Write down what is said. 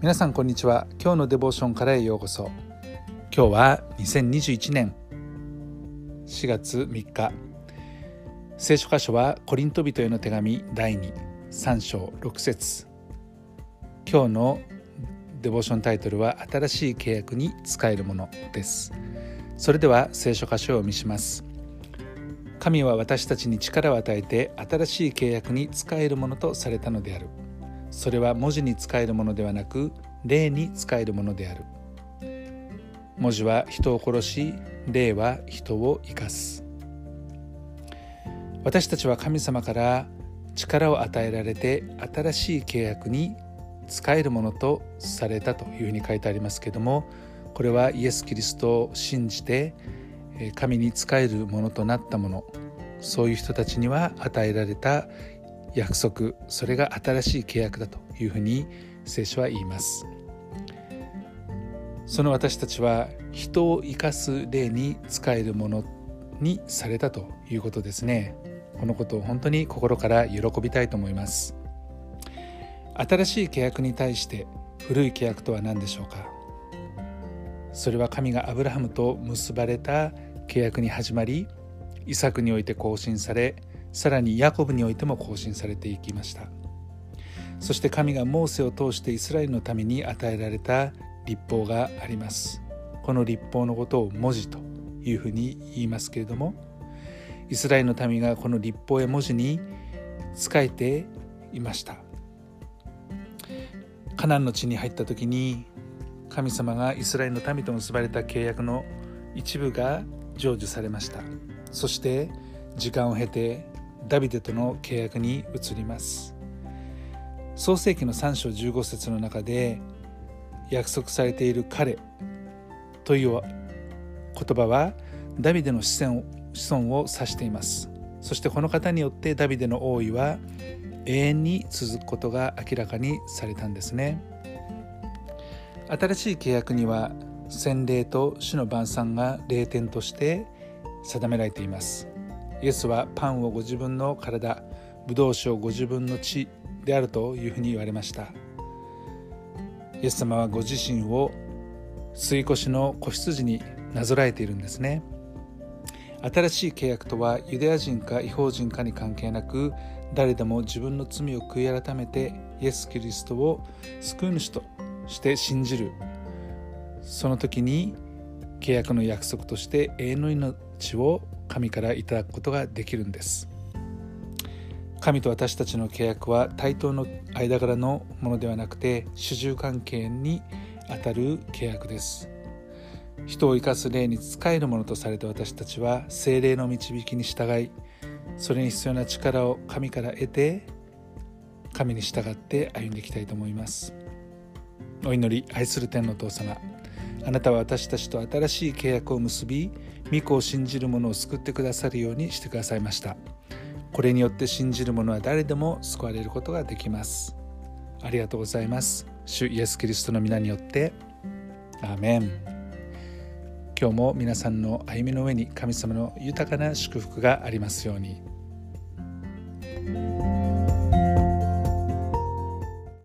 皆さんこんにちは。今日のデボーションからへようこそ。今日は2021年4月3日。聖書箇所はコリント人への手紙第23章6節。今日のデボーションタイトルは新しい契約に使えるものです。それでは聖書箇所をお見します。神は私たちに力を与えて新しい契約に使えるものとされたのである。それは文字に使えるものではなく霊に使えるものである。文字は人を殺し霊は人を生かす。私たちは神様から力を与えられて新しい契約に使えるものとされたというふうに書いてありますけどもこれはイエス・キリストを信じて神に仕えるものとなったもの。そういう人たちには与えられた約束それが新しい契約だというふうに聖書は言います。その私たちは人を生かす例に使えるものにされたということですね。このことを本当に心から喜びたいと思います。新しい契約に対して古い契約とは何でしょうか？それは神がアブラハムと結ばれた契約に始まりイサクにおいて更新されさらにヤコブにおいても更新されていきました。そして神がモーセを通してイスラエルのために与えられた立法があります。この立法のことを文字というふうに言いますけれどもイスラエルの民がこの立法や文字に仕えていました。カナンの地に入った時に神様がイスラエルの民と結ばれた契約の一部が成就されました。そして時間を経てダビデとの契約に移ります。創世紀の3章15節の中で約束されている彼という言葉はダビデの子孫子孫を指しています。そしてこの方によってダビデの王位は永遠に続くことが明らかにされたんですね。新しい契約には洗礼と主の晩餐が霊点として定められています。イエスはパンをご自分の体ブドウ酒をご自分の血であるというふうに言われました。イエス様はご自身を吸い越の子羊になぞらえているんですね。新しい契約とはユダヤ人か違法人かに関係なく誰でも自分の罪を悔い改めてイエス・キリストを救い主として信じる。その時に契約の約束として永遠の命を神からいただくことができるんです。神と私たちの契約は対等の間柄のものではなくて主従関係にあたる契約です。人を生かす霊に仕えるものとされた私たちは精霊の導きに従いそれに必要な力を神から得て神に従って歩んでいきたいと思います。お祈り愛する天のお父様あなたは私たちと新しい契約を結び御子を信じる者を救ってくださるようにしてくださいました。これによって信じる者は誰でも救われることができます。ありがとうございます。主イエス・キリストの皆によって。アーメン。今日も皆さんの歩みの上に神様の豊かな祝福がありますように。